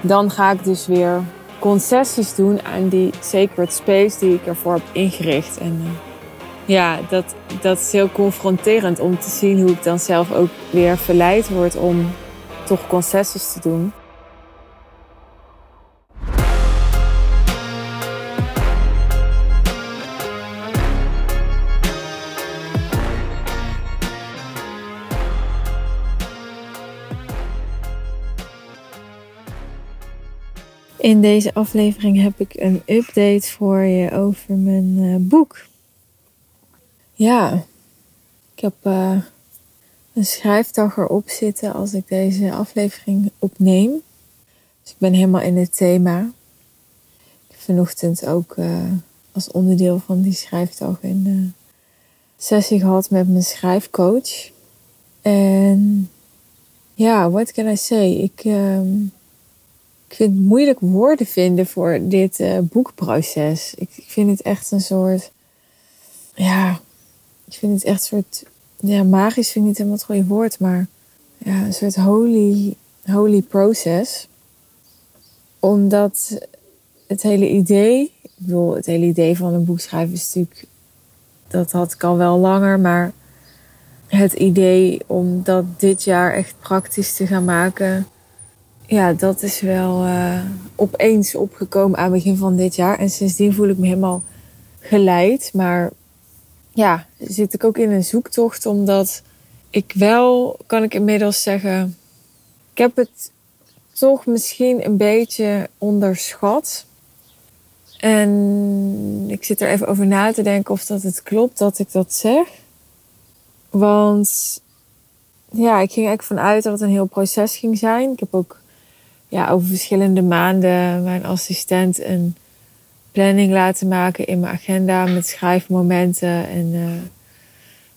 dan ga ik dus weer concessies doen aan die sacred space die ik ervoor heb ingericht. En uh, ja, dat, dat is heel confronterend om te zien hoe ik dan zelf ook weer verleid word om toch concessies te doen. In deze aflevering heb ik een update voor je over mijn uh, boek. Ja, ik heb uh, een schrijfdag erop zitten als ik deze aflevering opneem. Dus ik ben helemaal in het thema. Ik heb vanochtend ook uh, als onderdeel van die schrijfdag een sessie gehad met mijn schrijfcoach. En ja, what can I say? Ik. Um, ik vind het moeilijk woorden vinden voor dit uh, boekproces. Ik, ik, vind het echt een soort. Ja, ik vind het echt een soort. Ja, magisch vind ik niet helemaal het goede woord, maar. Ja, een soort holy, holy process. Omdat het hele idee. Ik bedoel, het hele idee van een boek schrijven is natuurlijk. Dat had ik al wel langer, maar. Het idee om dat dit jaar echt praktisch te gaan maken ja, dat is wel uh, opeens opgekomen aan het begin van dit jaar. En sindsdien voel ik me helemaal geleid. Maar ja, zit ik ook in een zoektocht, omdat ik wel, kan ik inmiddels zeggen, ik heb het toch misschien een beetje onderschat. En ik zit er even over na te denken of dat het klopt dat ik dat zeg. Want ja, ik ging eigenlijk vanuit dat het een heel proces ging zijn. Ik heb ook ja, over verschillende maanden mijn assistent een planning laten maken in mijn agenda met schrijfmomenten en uh,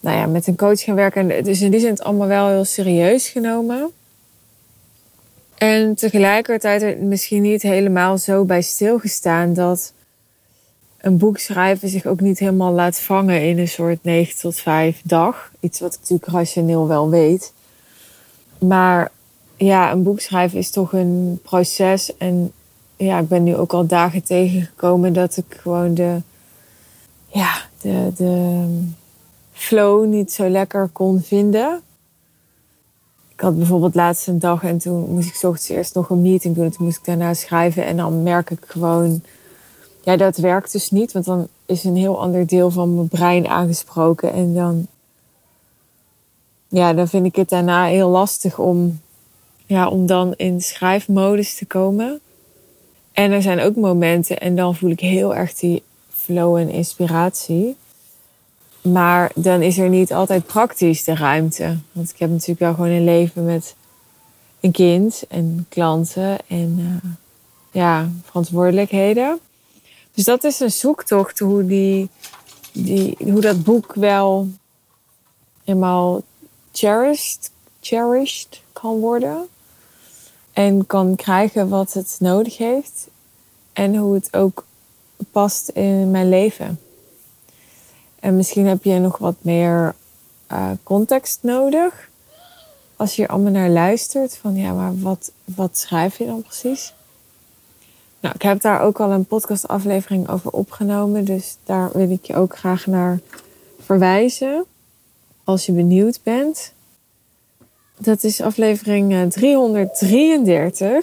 nou ja, met een coach gaan werken. Dus in die zin het allemaal wel heel serieus genomen. En tegelijkertijd er misschien niet helemaal zo bij stilgestaan dat een boek schrijven zich ook niet helemaal laat vangen in een soort 9 tot 5 dag. Iets wat ik natuurlijk rationeel wel weet. Maar ja, een boek schrijven is toch een proces. En ja, ik ben nu ook al dagen tegengekomen dat ik gewoon de, ja, de, de flow niet zo lekker kon vinden. Ik had bijvoorbeeld laatst een dag en toen moest ik ochtends eerst nog een meeting doen. En toen moest ik daarna schrijven. En dan merk ik gewoon, ja, dat werkt dus niet. Want dan is een heel ander deel van mijn brein aangesproken. En dan, ja, dan vind ik het daarna heel lastig om ja, om dan in schrijfmodus te komen. En er zijn ook momenten en dan voel ik heel erg die flow en inspiratie. Maar dan is er niet altijd praktisch de ruimte. Want ik heb natuurlijk wel gewoon een leven met een kind en klanten en uh, ja, verantwoordelijkheden. Dus dat is een zoektocht hoe, die, die, hoe dat boek wel helemaal cherished, cherished worden. En kan krijgen wat het nodig heeft. En hoe het ook past in mijn leven. En misschien heb je nog wat meer uh, context nodig. Als je allemaal naar luistert. Van ja, maar wat, wat schrijf je dan precies? Nou, ik heb daar ook al een podcastaflevering over opgenomen. Dus daar wil ik je ook graag naar verwijzen. Als je benieuwd bent. Dat is aflevering 333. Eh,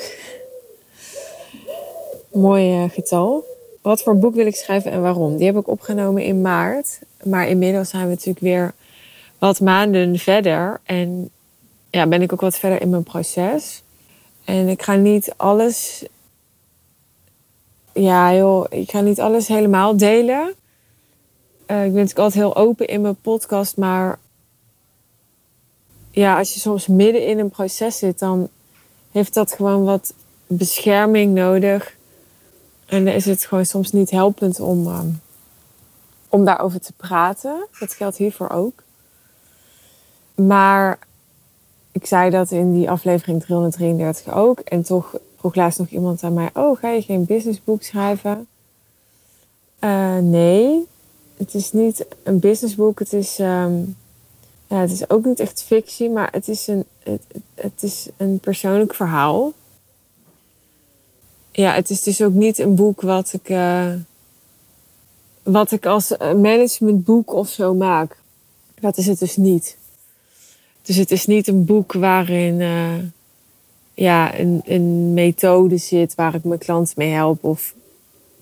Mooi eh, getal. Wat voor boek wil ik schrijven en waarom? Die heb ik opgenomen in maart. Maar inmiddels zijn we natuurlijk weer wat maanden verder. En ja, ben ik ook wat verder in mijn proces. En ik ga niet alles. Ja, joh, ik ga niet alles helemaal delen. Uh, ik ben natuurlijk altijd heel open in mijn podcast, maar ja, als je soms midden in een proces zit, dan heeft dat gewoon wat bescherming nodig. En dan is het gewoon soms niet helpend om, um, om daarover te praten. Dat geldt hiervoor ook. Maar ik zei dat in die aflevering 333 ook. En toch vroeg laatst nog iemand aan mij: Oh, ga je geen businessboek schrijven? Uh, nee, het is niet een businessboek. Het is um, ja, het is ook niet echt fictie, maar het is een, het, het is een persoonlijk verhaal. ja, het is dus ook niet een boek wat ik, uh, wat ik als managementboek of zo maak. Dat is het dus niet. Dus het is niet een boek waarin uh, ja, een, een methode zit waar ik mijn klanten mee help. Of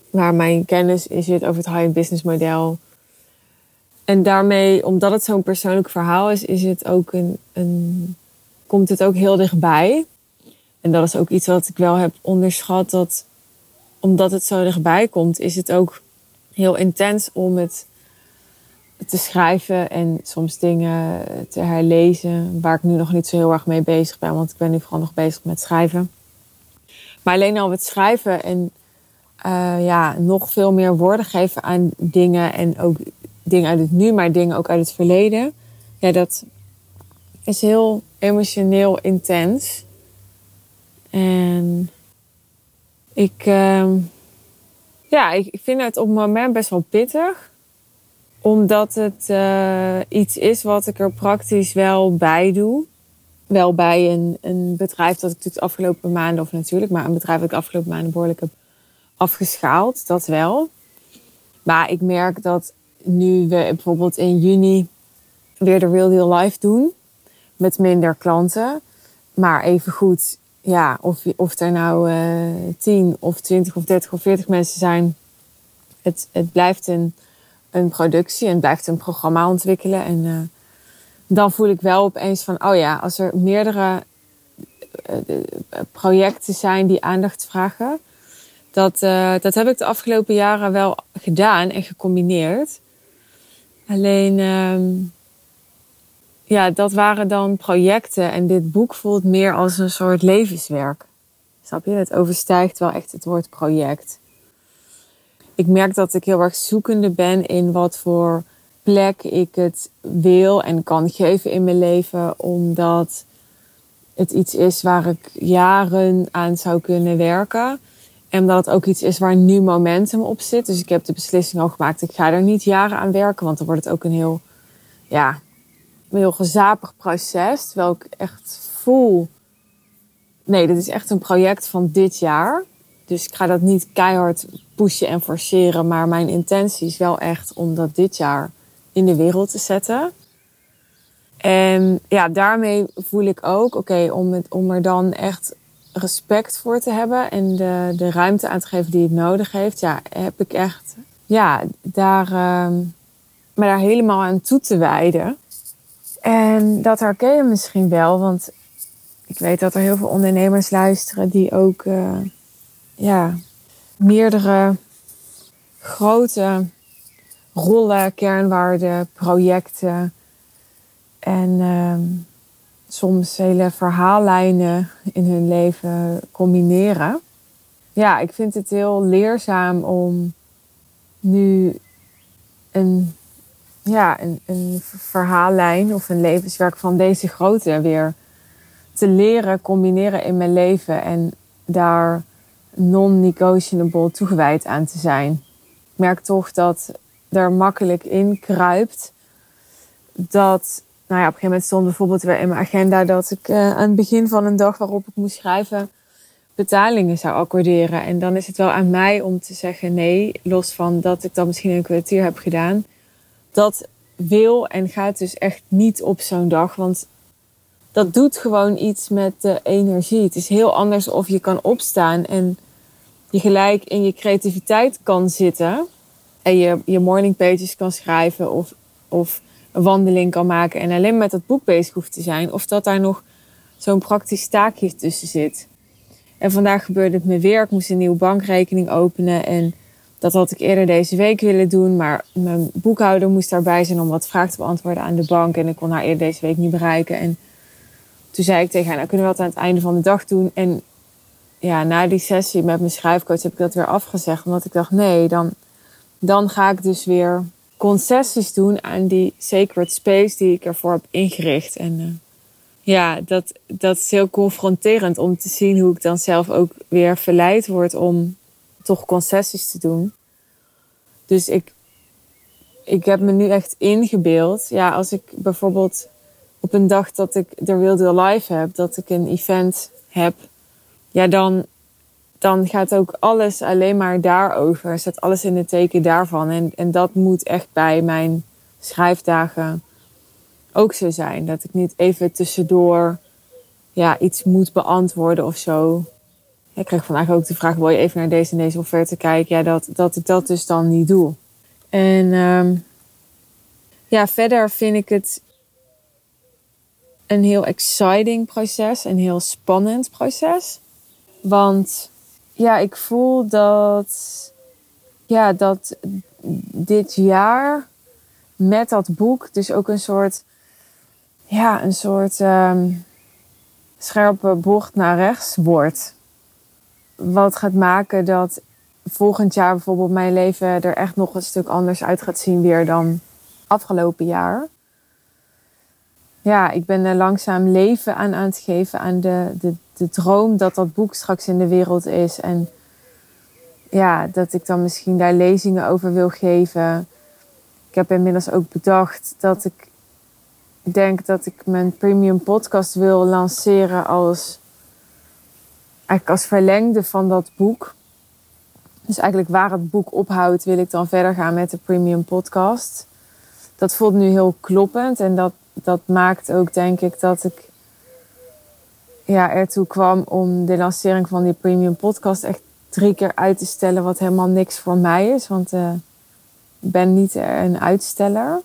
waar mijn kennis in zit over het high-end business model. En daarmee, omdat het zo'n persoonlijk verhaal is, is het ook een, een, komt het ook heel dichtbij. En dat is ook iets wat ik wel heb onderschat. Dat omdat het zo dichtbij komt, is het ook heel intens om het te schrijven en soms dingen te herlezen. Waar ik nu nog niet zo heel erg mee bezig ben, want ik ben nu vooral nog bezig met schrijven. Maar alleen al het schrijven en uh, ja, nog veel meer woorden geven aan dingen. En ook dingen uit het nu, maar dingen ook uit het verleden. Ja, dat is heel emotioneel intens. En ik, uh, ja, ik vind het op het moment best wel pittig. Omdat het uh, iets is wat ik er praktisch wel bij doe. Wel bij een, een bedrijf dat ik de afgelopen maanden, of natuurlijk, maar een bedrijf dat ik de afgelopen maanden behoorlijk heb afgeschaald, dat wel. Maar ik merk dat nu we bijvoorbeeld in juni weer de Real Deal Live doen, met minder klanten, maar even goed, ja, of, of er nou uh, 10 of 20 of 30 of 40 mensen zijn, het, het blijft een, een productie en blijft een programma ontwikkelen. En uh, dan voel ik wel opeens van, oh ja, als er meerdere uh, projecten zijn die aandacht vragen, dat, dat heb ik de afgelopen jaren wel gedaan en gecombineerd. Alleen, uh, ja, dat waren dan projecten en dit boek voelt meer als een soort levenswerk. Snap je? Het overstijgt wel echt het woord project. Ik merk dat ik heel erg zoekende ben in wat voor plek ik het wil en kan geven in mijn leven, omdat het iets is waar ik jaren aan zou kunnen werken. En dat het ook iets is waar nu momentum op zit. Dus ik heb de beslissing al gemaakt. Ik ga er niet jaren aan werken. Want dan wordt het ook een heel, ja, een heel gezapig proces. Terwijl ik echt voel. Nee, dit is echt een project van dit jaar. Dus ik ga dat niet keihard pushen en forceren. Maar mijn intentie is wel echt om dat dit jaar in de wereld te zetten. En ja, daarmee voel ik ook, oké, om, om er dan echt respect voor te hebben en de, de ruimte aan te geven die het nodig heeft, ja, heb ik echt ja, daar, uh, me daar helemaal aan toe te wijden. En dat herken je misschien wel, want ik weet dat er heel veel ondernemers luisteren die ook uh, ja, meerdere grote rollen, kernwaarden, projecten en uh, soms hele verhaallijnen in hun leven combineren. Ja, ik vind het heel leerzaam om nu een, ja, een, een verhaallijn of een levenswerk van deze grootte weer te leren combineren in mijn leven en daar non-negotiable toegewijd aan te zijn. Ik merk toch dat er makkelijk in kruipt dat nou ja, op een gegeven moment stond bijvoorbeeld weer in mijn agenda dat ik uh, aan het begin van een dag waarop ik moest schrijven betalingen zou accorderen. En dan is het wel aan mij om te zeggen nee, los van dat ik dat misschien een kwartier heb gedaan. Dat wil en gaat dus echt niet op zo'n dag, want dat doet gewoon iets met de energie. Het is heel anders of je kan opstaan en je gelijk in je creativiteit kan zitten en je, je morning pages kan schrijven of, of een wandeling kan maken en alleen met dat boek bezig hoeft te zijn. Of dat daar nog zo'n praktisch taakje tussen zit. En vandaag gebeurde het me weer. Ik moest een nieuwe bankrekening openen. En dat had ik eerder deze week willen doen. Maar mijn boekhouder moest daarbij zijn om wat vragen te beantwoorden aan de bank. En ik kon haar eerder deze week niet bereiken. En toen zei ik tegen haar, nou kunnen we dat aan het einde van de dag doen. En ja, na die sessie met mijn schrijfcoach heb ik dat weer afgezegd. Omdat ik dacht, nee, dan, dan ga ik dus weer concessies doen aan die sacred space die ik ervoor heb ingericht. En uh, ja, dat, dat is heel confronterend om te zien hoe ik dan zelf ook weer verleid word om toch concessies te doen. Dus ik, ik heb me nu echt ingebeeld. Ja, als ik bijvoorbeeld op een dag dat ik de Deal Live heb, dat ik een event heb, ja, dan dan gaat ook alles alleen maar daarover. Zet alles in het teken daarvan. En, en dat moet echt bij mijn schrijfdagen ook zo zijn. Dat ik niet even tussendoor ja, iets moet beantwoorden of zo. Ik kreeg vandaag ook de vraag: wil je even naar deze en deze offerte kijken? Ja, dat, dat ik dat dus dan niet doe. En ehm, ja, verder vind ik het een heel exciting proces, een heel spannend proces. Want ja, ik voel dat, ja, dat dit jaar met dat boek dus ook een soort, ja, een soort ehm, scherpe bocht naar rechts wordt. Wat gaat maken dat volgend jaar bijvoorbeeld mijn leven er echt nog een stuk anders uit gaat zien weer dan afgelopen jaar. Ja, ik ben er langzaam leven aan aan het geven aan de, de, de droom dat dat boek straks in de wereld is. En ja, dat ik dan misschien daar lezingen over wil geven. Ik heb inmiddels ook bedacht dat ik denk dat ik mijn premium podcast wil lanceren als, eigenlijk als verlengde van dat boek. Dus eigenlijk waar het boek ophoudt, wil ik dan verder gaan met de premium podcast. Dat voelt nu heel kloppend en dat, dat maakt ook denk ik dat ik ja, ertoe kwam om de lancering van die premium podcast echt drie keer uit te stellen, wat helemaal niks voor mij is. Want uh, ik ben niet een uitsteller.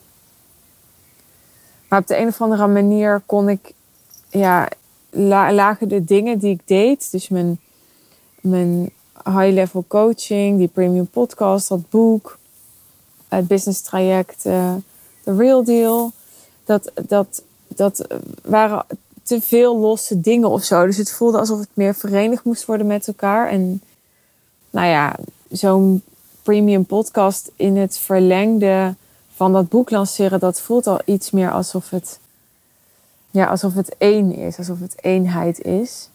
Maar op de een of andere manier kon ik, ja, lagen de dingen die ik deed, dus mijn, mijn high-level coaching, die premium podcast, dat boek, het business traject, uh, The Real Deal, dat, dat, dat waren te veel losse dingen of zo. Dus het voelde alsof het meer verenigd moest worden met elkaar. En nou ja, zo'n premium podcast in het verlengde van dat boek lanceren, dat voelt al iets meer alsof het, ja, alsof het één is, alsof het eenheid is.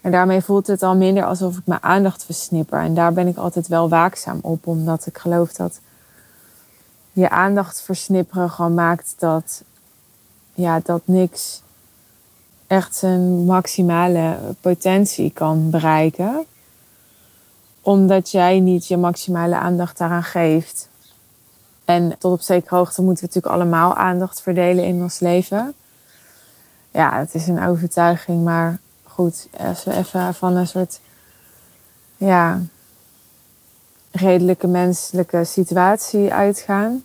En daarmee voelt het al minder alsof ik mijn aandacht versnipper. En daar ben ik altijd wel waakzaam op, omdat ik geloof dat je aandacht versnipperen gewoon maakt dat, ja, dat niks echt zijn maximale potentie kan bereiken. Omdat jij niet je maximale aandacht daaraan geeft. En tot op zekere hoogte moeten we natuurlijk allemaal aandacht verdelen in ons leven. Ja, het is een overtuiging, maar goed, als we even van een soort ja, redelijke menselijke situatie uitgaan.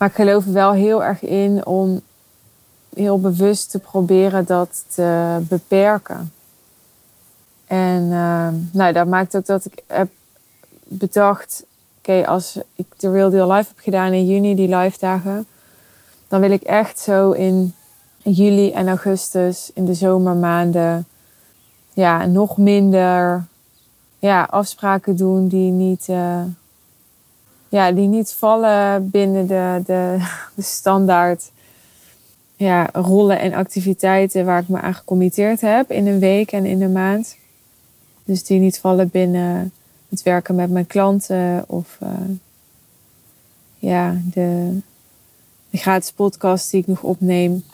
Maar ik geloof er wel heel erg in om heel bewust te proberen dat te beperken. En uh, nou, dat maakt ook dat ik heb bedacht: oké, als ik de Real Deal Live heb gedaan in juni, die live dagen, dan wil ik echt zo in juli en augustus, in de zomermaanden, ja, nog minder ja, afspraken doen die niet, uh, ja, die niet vallen binnen de, de, de standaard ja, rollen en activiteiten waar ik me aan gecommitteerd heb in een week en in een maand. Dus die niet vallen binnen het werken met mijn klanten of uh, ja, de, de gratis podcast die ik nog opneem.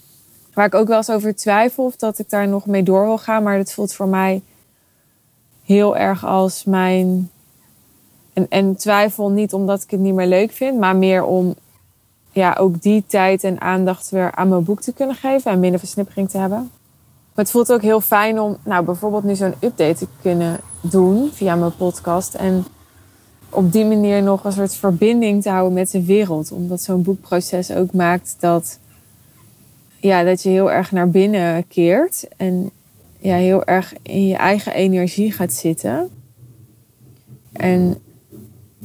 Waar ik ook wel eens over twijfel of dat ik daar nog mee door wil gaan. Maar dat voelt voor mij heel erg als mijn. En, en twijfel niet omdat ik het niet meer leuk vind, maar meer om ja, ook die tijd en aandacht weer aan mijn boek te kunnen geven en minder versnippering te hebben. Maar het voelt ook heel fijn om nou, bijvoorbeeld nu zo'n update te kunnen doen via mijn podcast. En op die manier nog een soort verbinding te houden met de wereld. Omdat zo'n boekproces ook maakt dat, ja, dat je heel erg naar binnen keert. En ja, heel erg in je eigen energie gaat zitten. En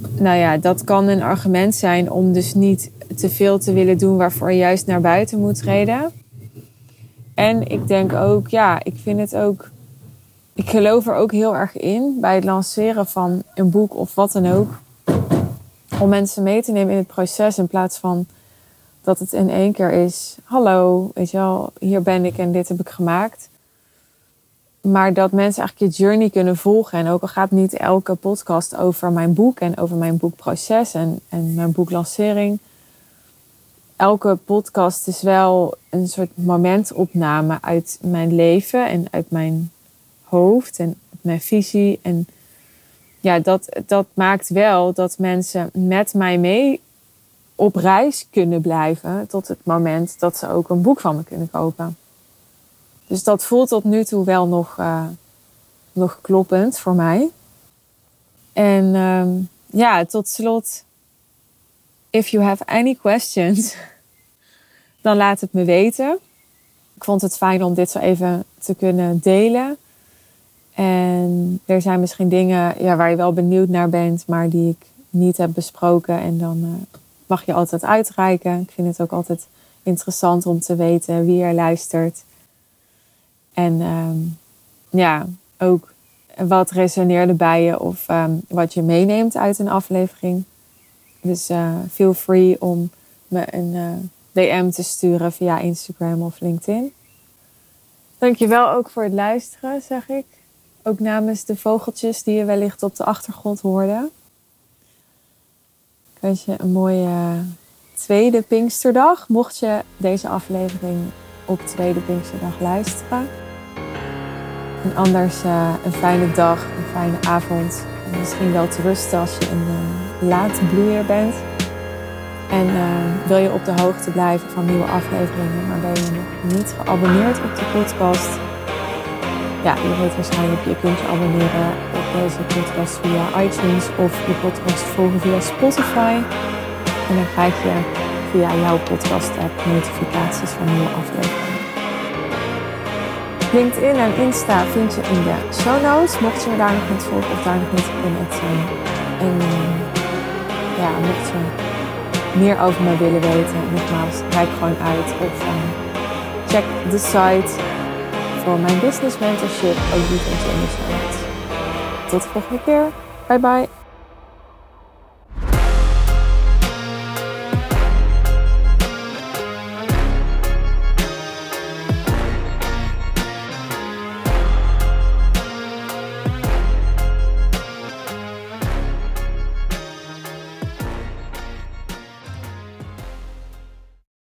nou ja, dat kan een argument zijn om dus niet te veel te willen doen waarvoor je juist naar buiten moet treden. En ik denk ook, ja, ik vind het ook. Ik geloof er ook heel erg in bij het lanceren van een boek of wat dan ook. Om mensen mee te nemen in het proces in plaats van dat het in één keer is: hallo, weet je wel, hier ben ik en dit heb ik gemaakt. Maar dat mensen eigenlijk je journey kunnen volgen. En ook al gaat niet elke podcast over mijn boek en over mijn boekproces en, en mijn boeklancering. Elke podcast is wel een soort momentopname uit mijn leven en uit mijn hoofd en mijn visie. En ja, dat, dat maakt wel dat mensen met mij mee op reis kunnen blijven tot het moment dat ze ook een boek van me kunnen kopen. Dus dat voelt tot nu toe wel nog, uh, nog kloppend voor mij. En um, ja, tot slot, if you have any questions, dan laat het me weten. Ik vond het fijn om dit zo even te kunnen delen. En er zijn misschien dingen ja, waar je wel benieuwd naar bent, maar die ik niet heb besproken. En dan uh, mag je altijd uitreiken. Ik vind het ook altijd interessant om te weten wie er luistert. En um, ja, ook wat resoneerde bij je of um, wat je meeneemt uit een aflevering. Dus uh, feel free om me een uh, DM te sturen via Instagram of LinkedIn. Dankjewel ook voor het luisteren, zeg ik. Ook namens de vogeltjes die je wellicht op de achtergrond hoorde. Ik wens je een mooie tweede Pinksterdag. Mocht je deze aflevering op tweede Pinksterdag luisteren. En anders uh, een fijne dag, een fijne avond. En misschien wel te rusten als je een uh, late bloeier bent. En uh, wil je op de hoogte blijven van nieuwe afleveringen, maar ben je nog niet geabonneerd op de podcast? Ja, je weet waarschijnlijk, je kunt je abonneren op deze podcast via iTunes of de podcast volgen via Spotify. En dan krijg je via jouw podcast app notificaties van nieuwe afleveringen. LinkedIn en Insta vind je in de show notes. Mocht je me daar nog niet volgen of daar nog niet in het. En uh, ja, mocht je meer over me willen weten, nogmaals, kijk gewoon uit of uh, check de site voor mijn business mentorship. Ook die vind je in de. Tot de volgende keer. Bye bye.